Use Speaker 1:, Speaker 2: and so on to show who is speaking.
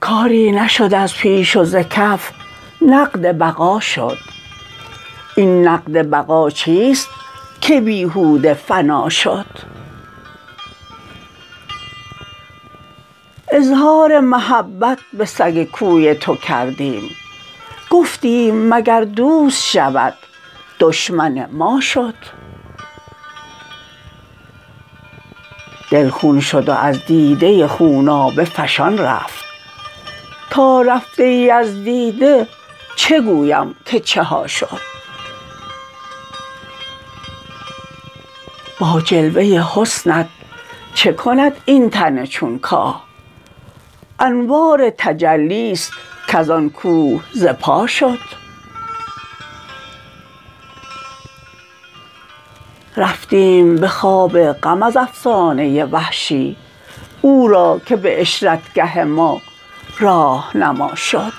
Speaker 1: کاری نشد از پیش و ز کف نقد بقا شد. این نقد بقا چیست که بیهوده فنا شد؟ اظهار محبت به سگ کوی تو کردیم. گفتیم مگر دوست شود دشمن ما شد. دل خون شد و از دیده خونابه فشان رفت. تا رفته ای از دیده چه گویم که چها شد. با جلوه حسنت چه کند این تن چون کاه؟ انوار تجلی است کزان کوه ز پا شد. رفتیم به خواب غم از افسانه وحشی او را که به عشرتگه ما راهنما شد.